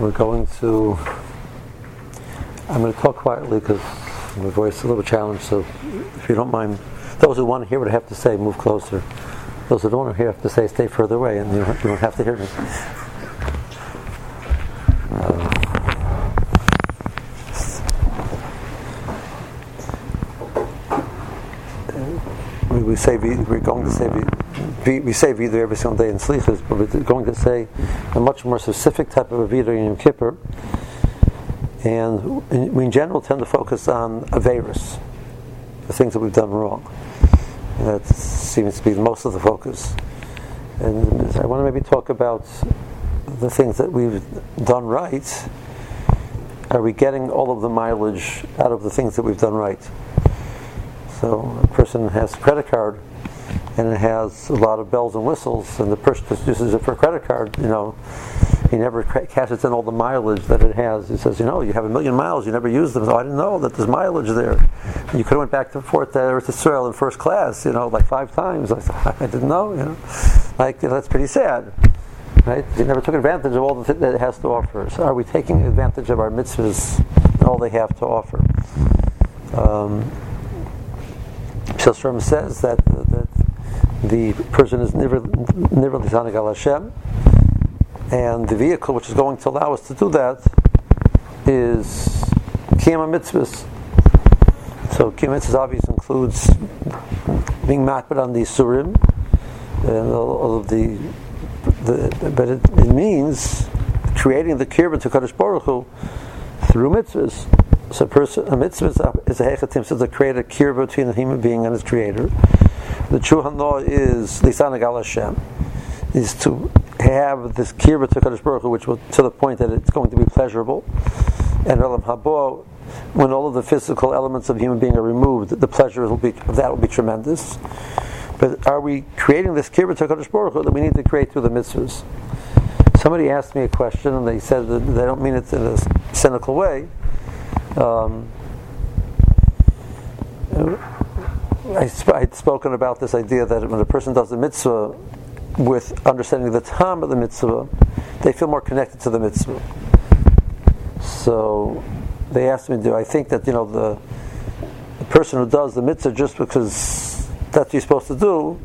we're going to. I'm going to talk quietly because my voice is a little challenged. So, if you don't mind, those who want to hear what I have to say, move closer. Those who don't want to hear what I have to say, stay further away, and you don't, you don't have to hear me. Uh, we, we say we, we're going to say we, we say Vidu every single day in Slichas, but we're going to say a much more specific type of a Vidu in Yom Kippur. And we in general tend to focus on Averis, the things that we've done wrong. That seems to be most of the focus. And I want to maybe talk about the things that we've done right. Are we getting all of the mileage out of the things that we've done right? So a person has a credit card and it has a lot of bells and whistles, and the person just uses it for a credit card, you know, he never cashes in all the mileage that it has. He says, you know, you have a million miles, you never use them. So I didn't know that there's mileage there. You could have went back and forth to Eretz Israel in first class, you know, like five times. I I didn't know, you know. Like, you know, that's pretty sad. Right? You never took advantage of all the th- that it has to offer. So are we taking advantage of our mitzvahs and all they have to offer? Um, says that, that the person is never al Hashem, and the vehicle which is going to allow us to do that is kiyama mitzvahs. So kiyama mitzvahs obviously includes being makbid on the surim and all of the, the but it, it, means creating the kirbah to Kadosh Baruch Hu through mitzvahs. So a person, a mitzvah is a hechatim, so to create a kirbah between a human being and his creator. The true hano is lisan al Hashem, is to have this kirbah to Baruch Hu, which will to the point that it's going to be pleasurable. And Elam Habo, when all of the physical elements of human being are removed, the pleasure will be, of that will be tremendous. But are we creating this kirbah to Baruch Hu that we need to create through the mitzvahs? Somebody asked me a question, and they said that they don't mean it in a cynical way. Um, I sp- I'd spoken about this idea that when a person does the mitzvah with understanding the time of the mitzvah, they feel more connected to the mitzvah. So they asked me, do I think that you know the, the person who does the mitzvah just because that's what you're supposed to do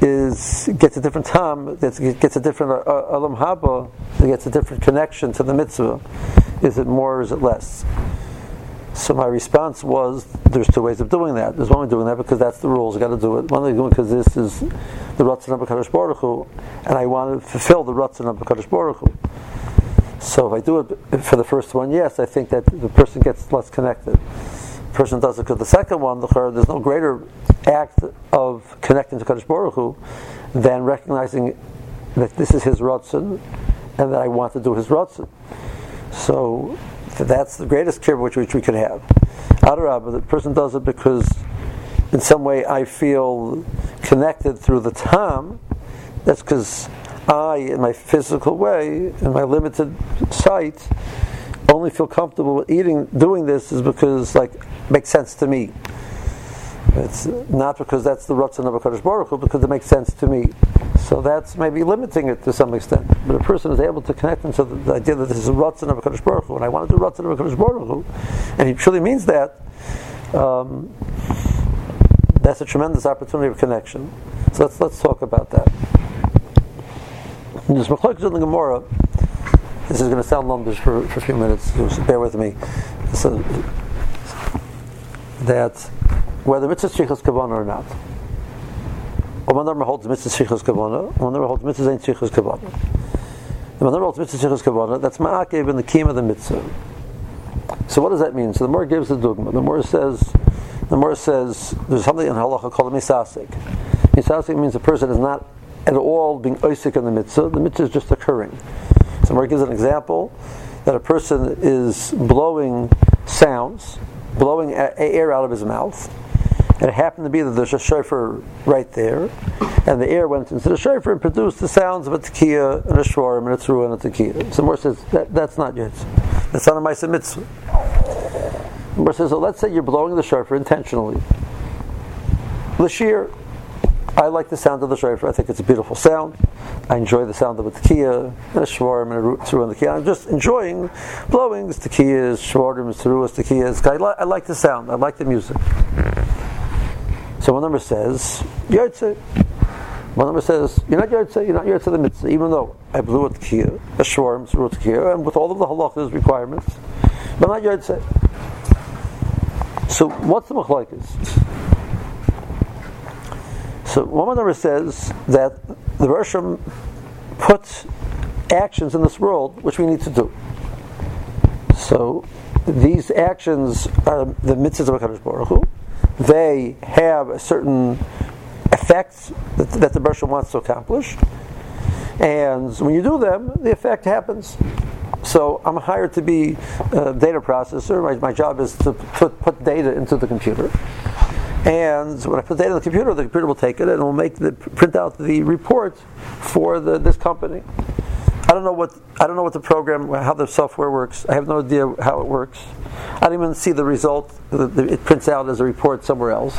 is gets a different time, gets, gets a different uh, alam haba, gets a different connection to the mitzvah. Is it more or is it less? So my response was, there's two ways of doing that. There's one way of doing that because that's the rules. I got to do it. One way of doing it because this is the Ratzon of Hakadosh Baruch Hu, and I want to fulfill the Ratzon of Hakadosh Baruch Hu. So if I do it for the first one, yes, I think that the person gets less connected. The person does it because the second one, the there's no greater act of connecting to Hakadosh Baruch Hu than recognizing that this is his Ratzon and that I want to do his Ratzon. So that's the greatest kibbutz which, which we could have. Adarabah, the person does it because in some way I feel connected through the time. That's because I, in my physical way, in my limited sight, only feel comfortable eating, doing this is because like makes sense to me. It's not because that's the Ratzon of HaKadosh Baruch Hu, because it makes sense to me. So that's maybe limiting it to some extent. But a person is able to connect into the, the idea that this is Ratzon of HaKadosh Baruch Hu, and I want to do Ratzon of HaKadosh Baruch Hu, and he truly means that, um, that's a tremendous opportunity of connection. So let's, let's talk about that. In this Machlokes in the Gemara, this is going to sound long for, for a few minutes, so bear with me. So, that whether mitzvah shlichus kavana or not. One number holds mitzvah shlichus kavana, number holds mitzvah ain't shlichus kavana. One number holds mitzvah shlichus kavana, that's ma'akev in the kiyam of the mitzvah. So what does that mean? So the more gives the dogma. The more says, the more says, there's something in halacha called misasik. Misasik means a person is not at all being oisik in the mitzvah. The mitzvah is just occurring. So the more gives an example that a person is blowing sounds, blowing air out of his mouth, and it happened to be that there's a shofar right there, and the air went into the shofar and produced the sounds of a tekiah and a shwarim and a tzruah and a tekiah. So more says that, that's not yet. That's not a ma'aseh mitzvah. More says, so let's say you're blowing the shofar intentionally. Lashir, I like the sound of the shofar. I think it's a beautiful sound. I enjoy the sound of a tekiah and a shvarim and a teruah and the tekiah. I'm just enjoying blowing the tekiyahs, shvarim, teruahs, tekiyahs. I, li- I like the sound. I like the music. So one number says, Yotze. One number says, you're not Yotze, you're not Yotze the mitzvah, even though I blew a tekiah, a shvarim, teruah, tekiah, and with all of the halachas requirements, but not Yotze. So what's the machlokes? So one number says that the Rosham puts actions in this world which we need to do. So these actions are the mitzvahs of HaKadosh Baruch Hu. They have a certain effect that, that the Rosham wants to accomplish. And when you do them, the effect happens. So I'm hired to be a data processor. My, my job is to put, put data into the computer. And when I put data in the computer, the computer will take it and will make the print out the report for the, this company. I don't know what I don't know what the program, how the software works. I have no idea how it works. I don't even see the result. It prints out as a report somewhere else.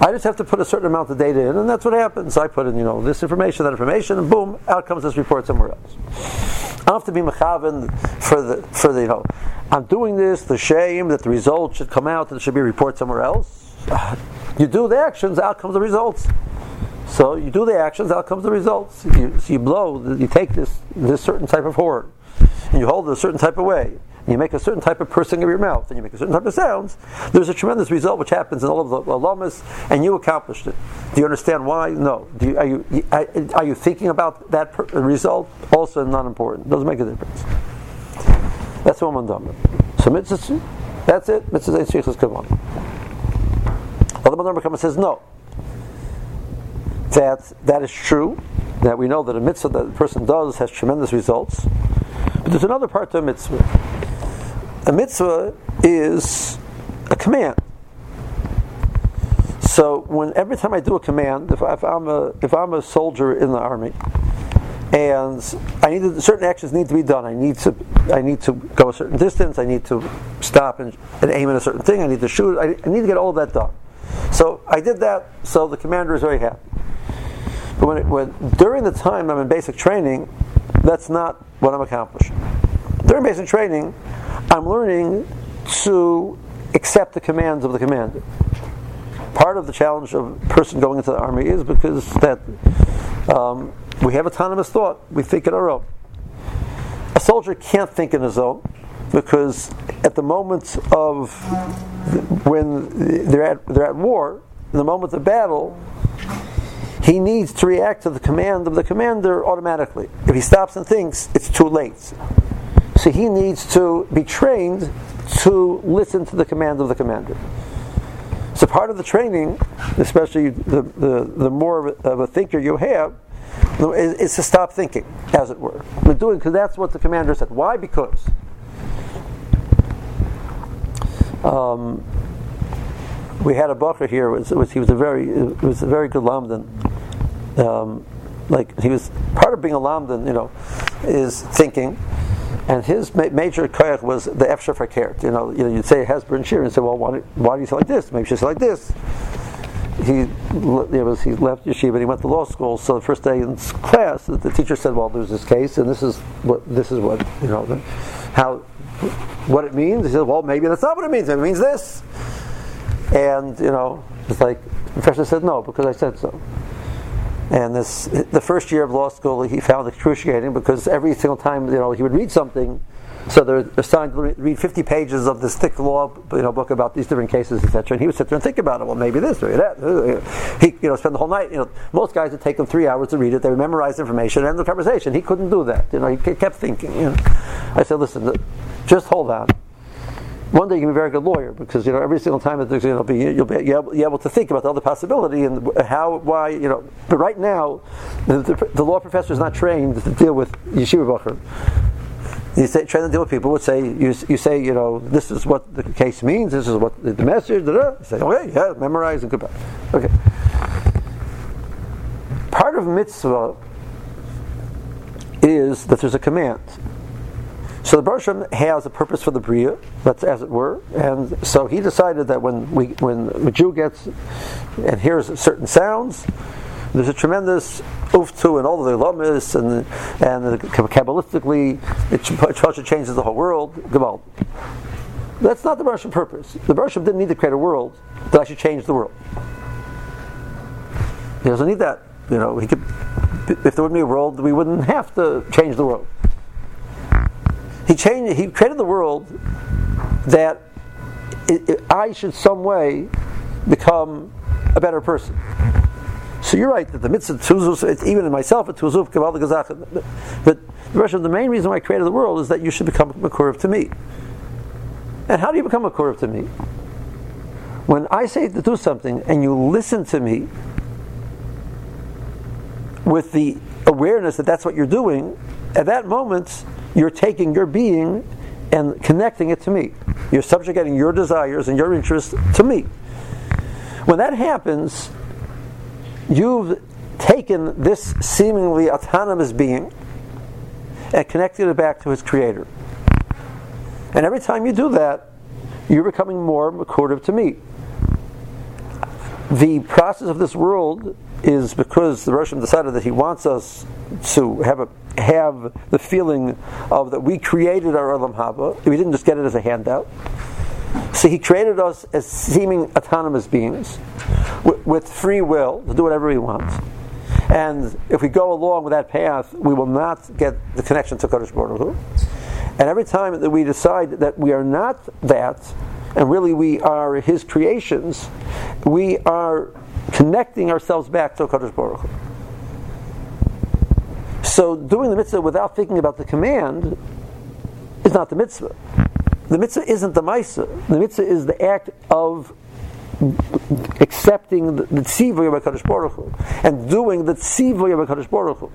I just have to put a certain amount of data in, and that's what happens. I put in, you know, this information, that information, and boom, out comes this report somewhere else. I don't have to be mechaven for the for the you know. I'm doing this. The shame that the result should come out and should be a report somewhere else. You do the actions, out comes the results. So you do the actions, out comes the results. You, so you blow, you take this this certain type of horn, and you hold it a certain type of way. And you make a certain type of pursing of your mouth, and you make a certain type of sounds. There's a tremendous result which happens in all of the alamas, and you accomplished it. Do you understand why? No. You, are you are you thinking about that per, result? Also not important. Doesn't make a difference. That's I'm done. So mitzvah, that's it. Mitzvah is come on. Other number comes and says no. That that is true. That we know that a mitzvah that a person does has tremendous results. But there's another part to a mitzvah. A mitzvah is a command. So when every time I do a command, if, if I'm a if I'm a soldier in the army, and I need to, certain actions need to be done. I need to I need to go a certain distance. I need to stop and, and aim at a certain thing. I need to shoot. I, I need to get all of that done. So I did that, so the commander is very happy. But when, it, when during the time I'm in basic training, that's not what I'm accomplishing. During basic training, I'm learning to accept the commands of the commander. Part of the challenge of a person going into the army is because that um, we have autonomous thought. We think in our own. A soldier can't think in his own because at the moment of when they're at, they're at war, in the moment of battle, he needs to react to the command of the commander automatically. If he stops and thinks, it's too late. So he needs to be trained to listen to the command of the commander. So part of the training, especially the, the, the more of a thinker you have, is, is to stop thinking, as it were. We're doing because that's what the commander said. Why? Because um, we had a bacher here. Was, was, he was a very was a very good lamdan. Um, like he was part of being a lamdan, you know, is thinking. And his ma- major koyach was the efshar fakert. You know, you know, you'd say Hesber and Shir and say, well, why, why do you say like this? Maybe should say like this. He, he left yeshiva and he went to law school. So the first day in class, the, the teacher said, "Well, there's this case, and this is what this is what you know, the, how what it means." He said, "Well, maybe that's not what it means. It means this." And you know, it's like the professor said, "No, because I said so." And this, the first year of law school, he found excruciating because every single time, you know, he would read something. So they're assigned to read 50 pages of this thick law, you know, book about these different cases, etc. And he would sit there and think about it. Well, maybe this, maybe that. He, you know, spend the whole night. You know, most guys would take them three hours to read it. They would memorize information and the conversation. He couldn't do that. You know, he kept thinking. You know, I said, listen, just hold on one day you can be a very good lawyer because you know every single time that there's, you know be, you'll be, able, to think about the other possibility and how why you know. But right now, the, the, the law professor is not trained to deal with yeshiva bacher. You say train to deal with people would say you, you say you know this is what the case means. This is what the, the message. Da, da. You say okay, yeah, memorize and goodbye. Okay. Part of mitzvah is that there's a command. So the Bershom has a purpose for the Bria, that's as it were, and so he decided that when we, when a Jew gets and hears certain sounds. There's a tremendous to and all the lamas and and the kabbalistically it changes the whole world. Gebal. That's not the Russian purpose. The Russian didn't need to create a world to actually change the world. He doesn't need that. You know, he could. If there wouldn't be a world, we wouldn't have to change the world. He changed. He created the world that it, it, I should some way become a better person. So you're right that the mitzvah tuzuf, even in myself, a tuzuf kaval gazach. But the Russian, the main reason why I created the world is that you should become a makurv to me. And how do you become a makurv to me? When I say to do something and you listen to me with the awareness that that's what you're doing, at that moment you're taking your being and connecting it to me. You're subjugating your desires and your interests to me. When that happens, you've taken this seemingly autonomous being and connected it back to its creator. And every time you do that, you're becoming more recorded to me. The process of this world is because the Russian decided that he wants us to have a have the feeling of that we created our Olam Haba. We didn't just get it as a handout. So he created us as seeming autonomous beings with, with free will to do whatever we want. And if we go along with that path, we will not get the connection to Kodesh Baruch Hu. And every time that we decide that we are not that, and really we are His creations, we are connecting ourselves back to Kodesh Baruch Hu. So doing the mitzvah without thinking about the command is not the mitzvah. The mitzvah isn't the mitzvah. The mitzvah is the act of accepting the tzivoy of HaKadosh Baruch Hu and doing the tzivoy of HaKadosh Baruch Hu.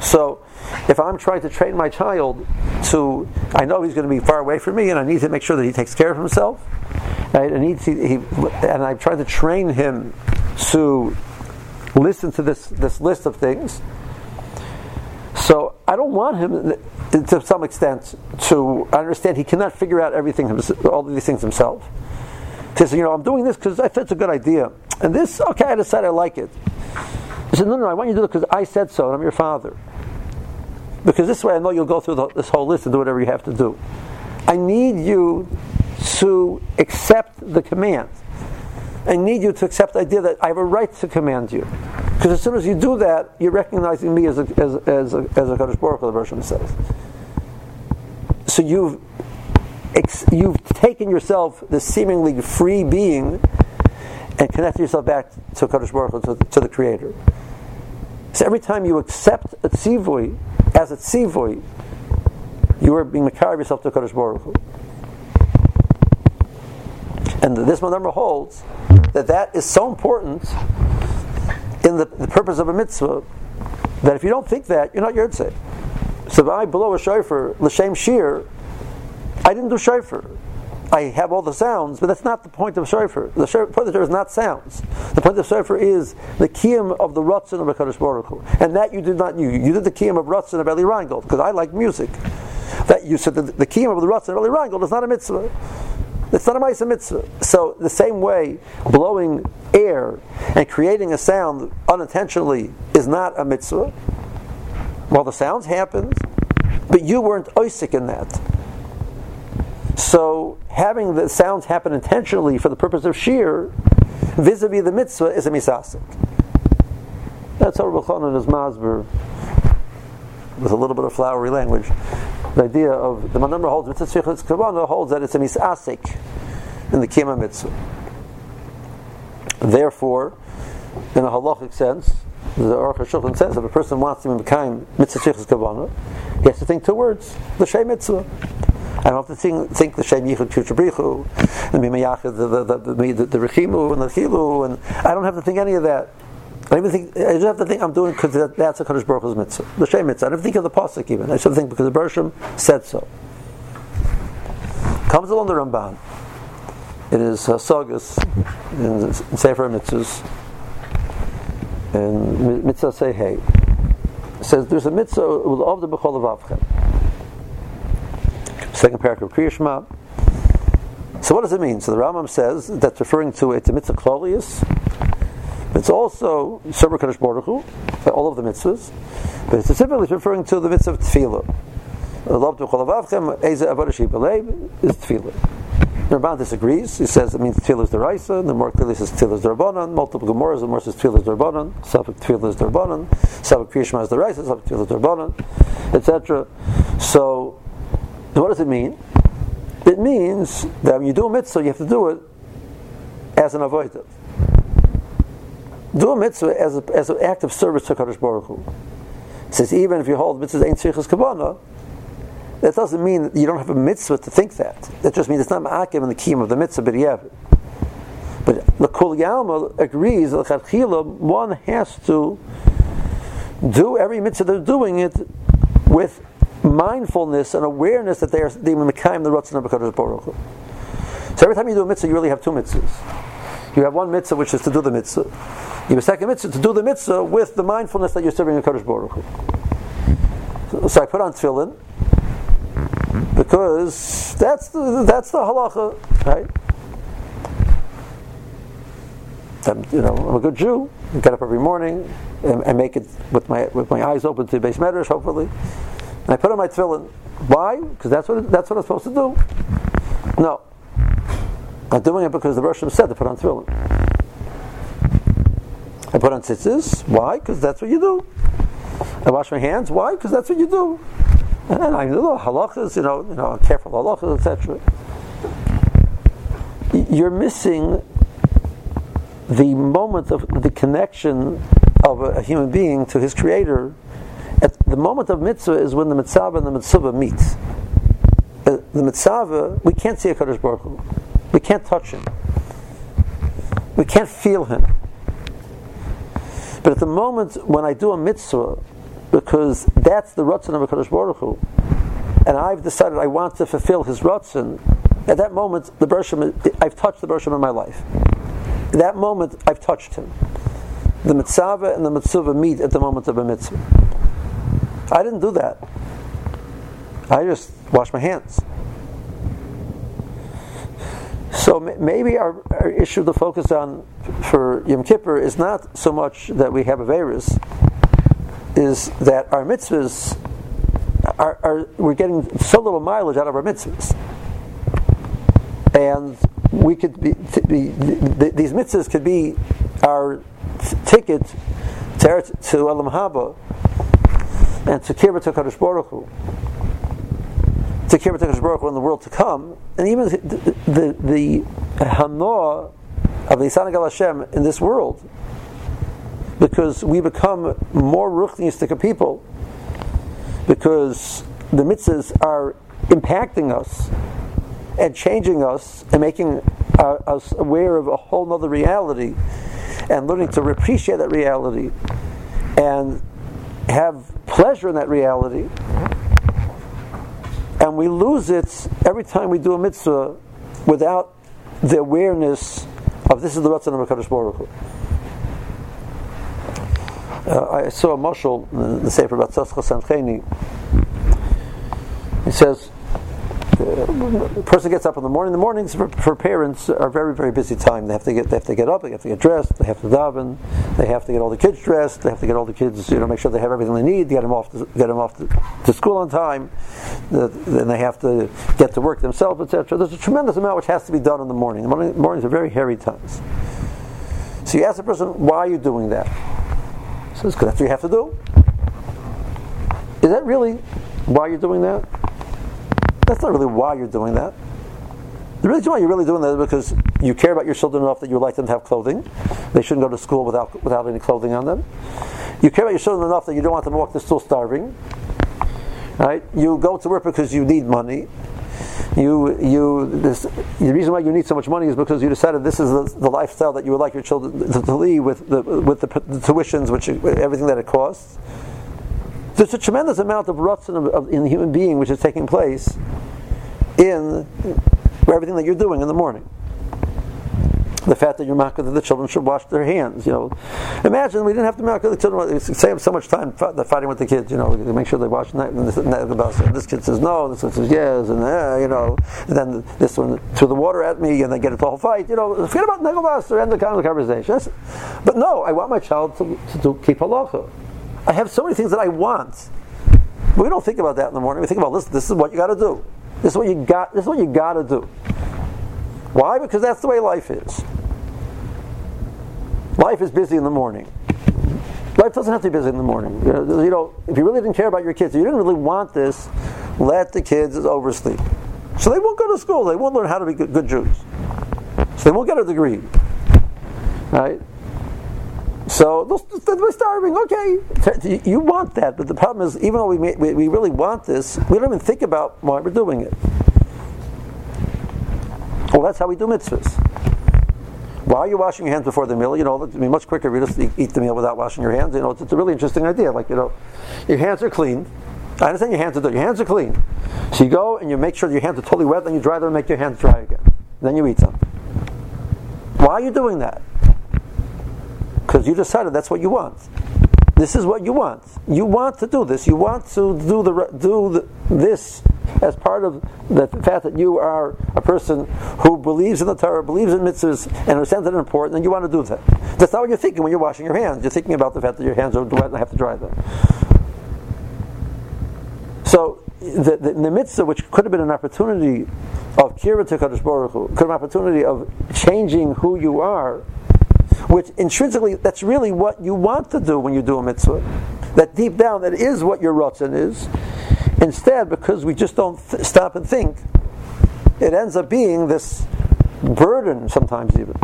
So, if I'm trying to train my child to, I know he's going to be far away from me, and I need to make sure that he takes care of himself. Right? I need to, he, and I'm trying to train him to listen to this this list of things. So I don't want him, to some extent, to understand he cannot figure out everything, all of these things himself. He says, you know, I'm doing this because I think it's a good idea, and this, okay, I decided I like it. He said, no, no, I want you to do it because I said so, and I'm your father. Because this way I know you'll go through the, this whole list and do whatever you have to do. I need you to accept the command. I need you to accept the idea that I have a right to command you. Because as soon as you do that, you're recognizing me as a, as, as a, as a Kaddish Baruch the version says. So you've, you've taken yourself, this seemingly free being, and connected yourself back to Kaddish Baruch to, to the Creator. So every time you accept a tzivui as a tzivui, you are being makar yourself to Kaddish Baruch Hu. And this number holds that that is so important in the, the, purpose of a mitzvah that if you don't think that, you're not Yurtzeh. So if I blow a shofar, l'shem shir, I didn't do shofar. I have all the sounds, but that's not the point of shofar. The point of shofar is not sounds. The point of shofar is the kiyum of the Ratzon of HaKadosh Baruch Hu. And that you did not you. You did the kiyum of Ratzon of Eli Reingold, because I like music. That you said that the kiyum of the Ratzon of Eli Reingold is not a mitzvah. It's not a Maisa mitzvah. So the same way, blowing air and creating a sound unintentionally is not a mitzvah. Well, the sounds happened, but you weren't oisik in that. So having the sounds happen intentionally for the purpose of shear, vis-a-vis the mitzvah, is a misasik. That's how Rabbi is masber with a little bit of flowery language the idea of the number holds mitzvah tzvichas holds that it's a misasik in the kima mitzvah. Therefore, in a halachic sense, the Aruch HaShulchan says if a person wants to become mitzvah tzvichas kavanah, he has to think two words: the shem mitzvah. I don't have to think, think the shem yichud the mimayachid, the the the the, the, the rechimu and the chilu, and I don't have to think any of that. I don't even think I just have to think I'm doing because that, that's a Kaddish Baruch Hu's mitzvah, the Shem mitzvah. I don't think of the pasuk even. I should think because the Bershom said so. Comes along the Rambam. It is uh, Sagas in, Sefer Mitzvahs and Mitzvah say hey. Says there's a mitzvah of the bechol of avchem. Second paragraph of Kriyashma. So what does it mean? So the Rambam says that's referring to it's a mitzvah klolius It's also Server Kadosh Baruch Hu, uh, all of the mitzvahs, but it's specifically referring to the mitzvah of tefillah. Love to cholavavchem, eze avodah is tefillah. The Ramban disagrees. He says it means tefillah is the raisa. The more clearly says tefillah is the rabbanon. Multiple Gemaras, the more says tefillah is the rabbanon. Sabbath tefillah is the rabbanon. Sabbath kriyishma is the raisa. Sabbath tefillah is the rabbanon, etc. So, what does it mean? It means that when you do a mitzvah, you have to do it as an avodah. Do a mitzvah as, a, as an act of service to Kadosh Baruch Hu. It says even if you hold mitzvahs ain't tzrichas kavanah, that doesn't mean that you don't have a mitzvah to think that. That just means it's not ma'akim in the kiyum of the mitzvah, but it. But the Kol Yalma agrees that one has to do every mitzvah they're doing it with mindfulness and awareness that they are they mekayim the rotzen of Hakadosh Baruch Hu. So every time you do a mitzvah, you really have two mitzvahs. You have one mitzvah which is to do the mitzvah. You have a second mitzvah to do the mitzvah with the mindfulness that you're serving a Hakadosh Baruch. So, I put on tefillin, because that's the, that's the halacha, right? I'm, you know, I'm a good Jew. I get up every morning and, and, make it with my with my eyes open to the beis medrash, hopefully. And I put on my tefillin. Why? Because that's what that's what I'm supposed to do. No, I'm doing it because the Rosh said to put on tefillin. Put on tzitzis. Why? Because that's what you do. I wash my hands. Why? Because that's what you do. And I know halachas, you know, you know, careful halachas, etc. You're missing the moment of the connection of a, human being to his creator. At the moment of mitzvah is when the mitzvah and the mitzvah meet. Uh, the mitzvah, we can't see a Kaddish Baruch Hu. We can't touch him. We can't feel him. But at the moment when I do a mitzvah, because that's the Ratzon of HaKadosh Baruch Hu. And I've decided I want to fulfill his Ratzon. At that moment, the Bershom, I've touched the Bershom in my life. At that moment, I've touched him. The mitzvah and the mitzvah meet at the moment of a mitzvah. I didn't do that. I just washed my hands. So maybe our, our, issue to focus on for Yom Kippur is not so much that we have a virus, is that our mitzvahs are, are, we're getting so little mileage out of our mitzvahs, and we could be, be these mitzvahs could be our ticket to to Elam Haba and to Kibbutz to Kadosh Baruch Hu, to to Kadosh Baruch in the world to come, and even the the, the of the Yisan Hashem in this world because we become more ruchnistic people because the mitzvahs are impacting us and changing us and making uh, us aware of a whole other reality and learning to appreciate that reality and have pleasure in that reality. And we lose it every time we do a mitzvah without the awareness of this is the Ratzon of HaKadosh Baruch Hu. Uh, I saw a mushal in the Sefer Batzascha Sancheni. He says, a person gets up in the morning. The mornings for, for, parents are very, very busy time. They have to get, they have to get up. They have to get dressed. They have to daven. They have to get all the kids dressed. They have to get all the kids, you know, make sure they have everything they need. Get them off, to, get them off to, to school on time. then they have to get to work themselves, etc. There's a tremendous amount which has to be done in the morning. The morning, mornings are very hairy times. So you ask the person, why are you doing that? Says, because that's what you have to do. Is that really why you're doing that? That's not really why you're doing that. The reason why you're really doing that is because you care about your children enough that you would like them to have clothing. They shouldn't go to school without, without any clothing on them. You care about your children enough that you don't want them to walk to school starving. Right? You go to work because you need money you you this, the reason why you need so much money is because you decided this is the, the lifestyle that you would like your children to, to lead with the with the, the, tuitions, which everything that it costs. There's a tremendous amount of ruts in, of, in the human being which is taking place in everything that you're doing in the morning. the fact that you're marked that the children should wash their hands. You know, imagine we didn't have to mark the children. Save so much time fighting with the kids. You know, make sure they wash the this, this kid says no, this one says yes, and uh, you know, and then this one threw the water at me, and they get into a whole fight. You know, forget about negobas end the conversation. But no, I want my child to, to, to keep halacha. I have so many things that I want. But we don't think about that in the morning. We think about this. This is what you got to do. This is what you got. This is what you got to do. Why? Because that's the way life is. Life is busy in the morning. Life doesn't have to be busy in the morning. You know, you know, if you really didn't care about your kids, you didn't really want this, let the kids oversleep. So they won't go to school. They won't learn how to be good, good Jews. So they won't get a degree. Right? So they're starving. Okay, you want that, but the problem is, even though we, may, we, we really want this, we don't even think about why we're doing it. Well, that's how we do mitzvahs. Why are you washing your hands before the meal? You know, it'd be much quicker if you just eat the meal without washing your hands. You know, it's, it's a really interesting idea. Like, you know, your hands are clean. I understand your hands are dirty. Your hands are clean. So you go and you make sure your hands are totally wet, then you dry them and make your hands dry again. Then you eat them. Why are you doing that? Because you decided that's what you want. This is what you want. You want to do this. You want to do the do the, this as part of the fact that you are a person who believes in the Torah, believes in mitzvahs, and understands that it's important, and you want to do that. That's not what you're thinking when you're washing your hands. You're thinking about the fact that your hands are wet and I have to dry them. So, the, the, the mitzvah, which could have been an opportunity of kira to Kadosh Baruch Hu, could have an opportunity of changing who you are, which intrinsically, that's really what you want to do when you do a mitzvah. That deep down, that is what your rotzen is. Instead, because we just don't th- stop and think, it ends up being this burden sometimes even.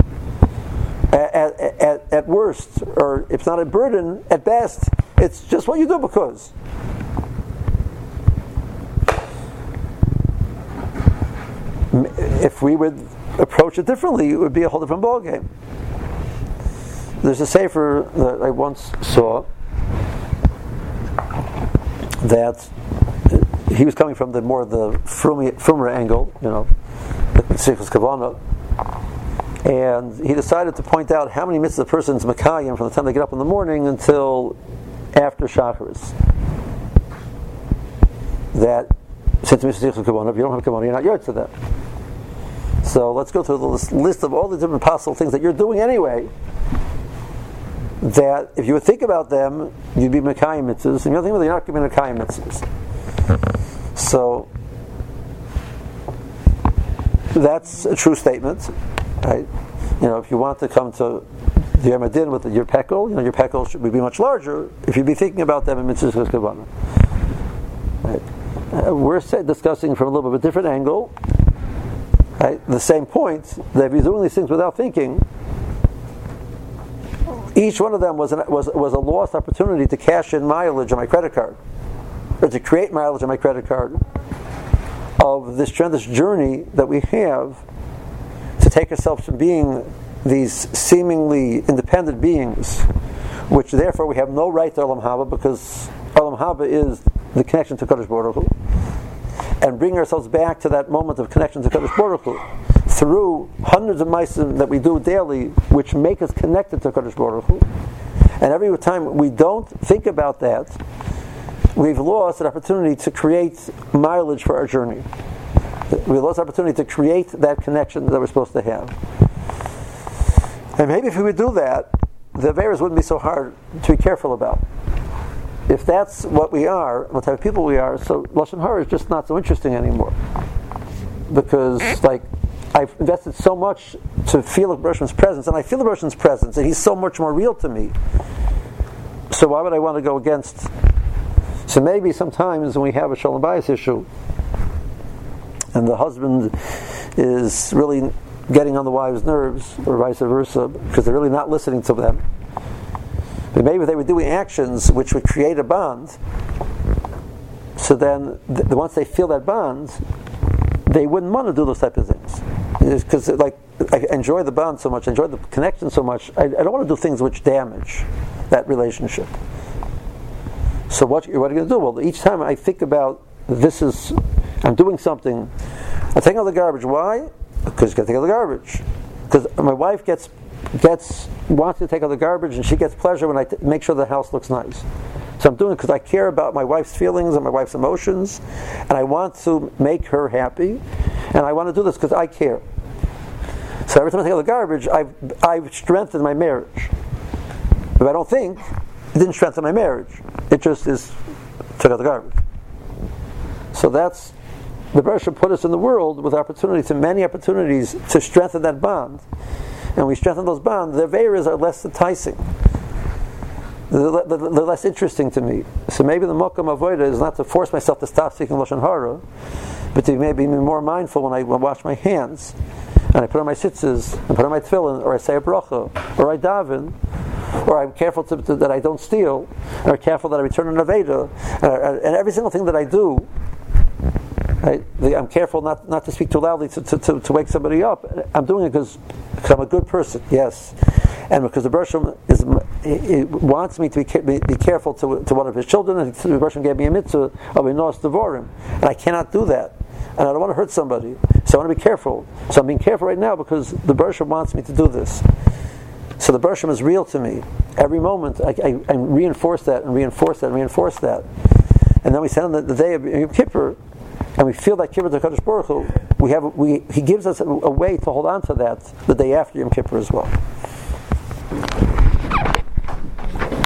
At, at, at, worst, or if not a burden, at best, it's just what you do because. If we would approach it differently, it would be a whole different ballgame. There's a sefer that I once saw that he was coming from the more the Frumer angle, you know, the Sikh's Kavana, and he decided to point out how many mitzvahs a person's Makayim from the time they get up in the morning until after Shacharis. That since Mitzvah Kavana, if you don't have Kavana, you're not yard to that. So let's go through the list of all the different possible things that you're doing anyway. That if you would think about them, you'd be Makayim mitzvahs, and you're thinking about you're not giving Makayim mitzvahs. So that's a true statement, right? You know, if you want to come to the Yom with your pekel, you know, your pekel should be much larger if you'd be thinking about them in Mitzvah Kavanah. Right? Uh, we're discussing from a little bit of a different angle, right? The same point that if you're doing these things without thinking, each one of them was, an, was, was a lost opportunity to cash in mileage on my credit card or to create mileage on my credit card of this tremendous journey that we have to take ourselves from being these seemingly independent beings, which therefore we have no right to Olam Haba because Olam Haba is the connection to Baruch Hu, and bring ourselves back to that moment of connection to Baruch Hu through hundreds of mice that we do daily, which make us connected to Kadosh Baruch Hu. And every time we don't think about that, we've lost an opportunity to create mileage for our journey. We lost the opportunity to create that connection that we're supposed to have. And maybe if we would do that, the Averas wouldn't be so hard to be careful about. If that's what we are, what type of people we are, so Lashon Hara is just not so interesting anymore. Because, like, I've invested so much to feel the Bershman's presence, and I feel the Bershman's presence, and he's so much more real to me. So why would I want to go against so maybe sometimes when we have a shalom bayis issue, and the husband is really getting on the wife's nerves, or vice versa, because they're really not listening to them. But maybe they were doing actions which would create a bond. So then, the, once they feel that bond, they wouldn't want to do those type of things. Because, like, I enjoy the bond so much, I enjoy the connection so much, I, I don't want to do things which damage that relationship. So what, what are you going to do? Well, each time I think about this is, I'm doing something, I take out the garbage. Why? Because you got to take out the garbage. because my wife gets gets wants to take out the garbage, and she gets pleasure when I t- make sure the house looks nice. So I'm doing it because I care about my wife's feelings and my wife's emotions, and I want to make her happy, and I want to do this because I care. So every time I take out the garbage, I've, I've strengthened my marriage. If I don't think, it didn't strengthen my marriage. It just is took out the garbage. So that's the Baruch put us in the world with opportunities, and many opportunities to strengthen that bond. And we strengthen those bonds, the Averas are less enticing. They're, they're, they're, less interesting to me. So maybe the Mokkam Avodah is not to force myself to stop speaking Lashon Hara, but to maybe be more mindful when I wash my hands, and I put on my sitzes, and put on my tefillin, or I say a bracha, or I daven, or I'm careful to, to, that I don't steal, or careful that I return an Aveda, and, and every single thing that I do Right? I'm careful not, not to speak too loudly to, to, to, wake somebody up. I'm doing it because I'm a good person, yes. And because the Bershom is, it wants me to be, be, be, careful to, to one of his children, and the Bershom gave me a mitzvah of a nos devorim. And I cannot do that. And I don't want to hurt somebody. So I want to be careful. So I'm being careful right now because the Bershom wants me to do this. So the Bershom is real to me. Every moment I, I, I, reinforce that and reinforce that and reinforce that. And then we send on the, the day of Yom Kippur, and we feel that kibbutz Hakadosh Baruch Hu, we have we he gives us a, a way to hold on to that the day after Yom Kippur as well.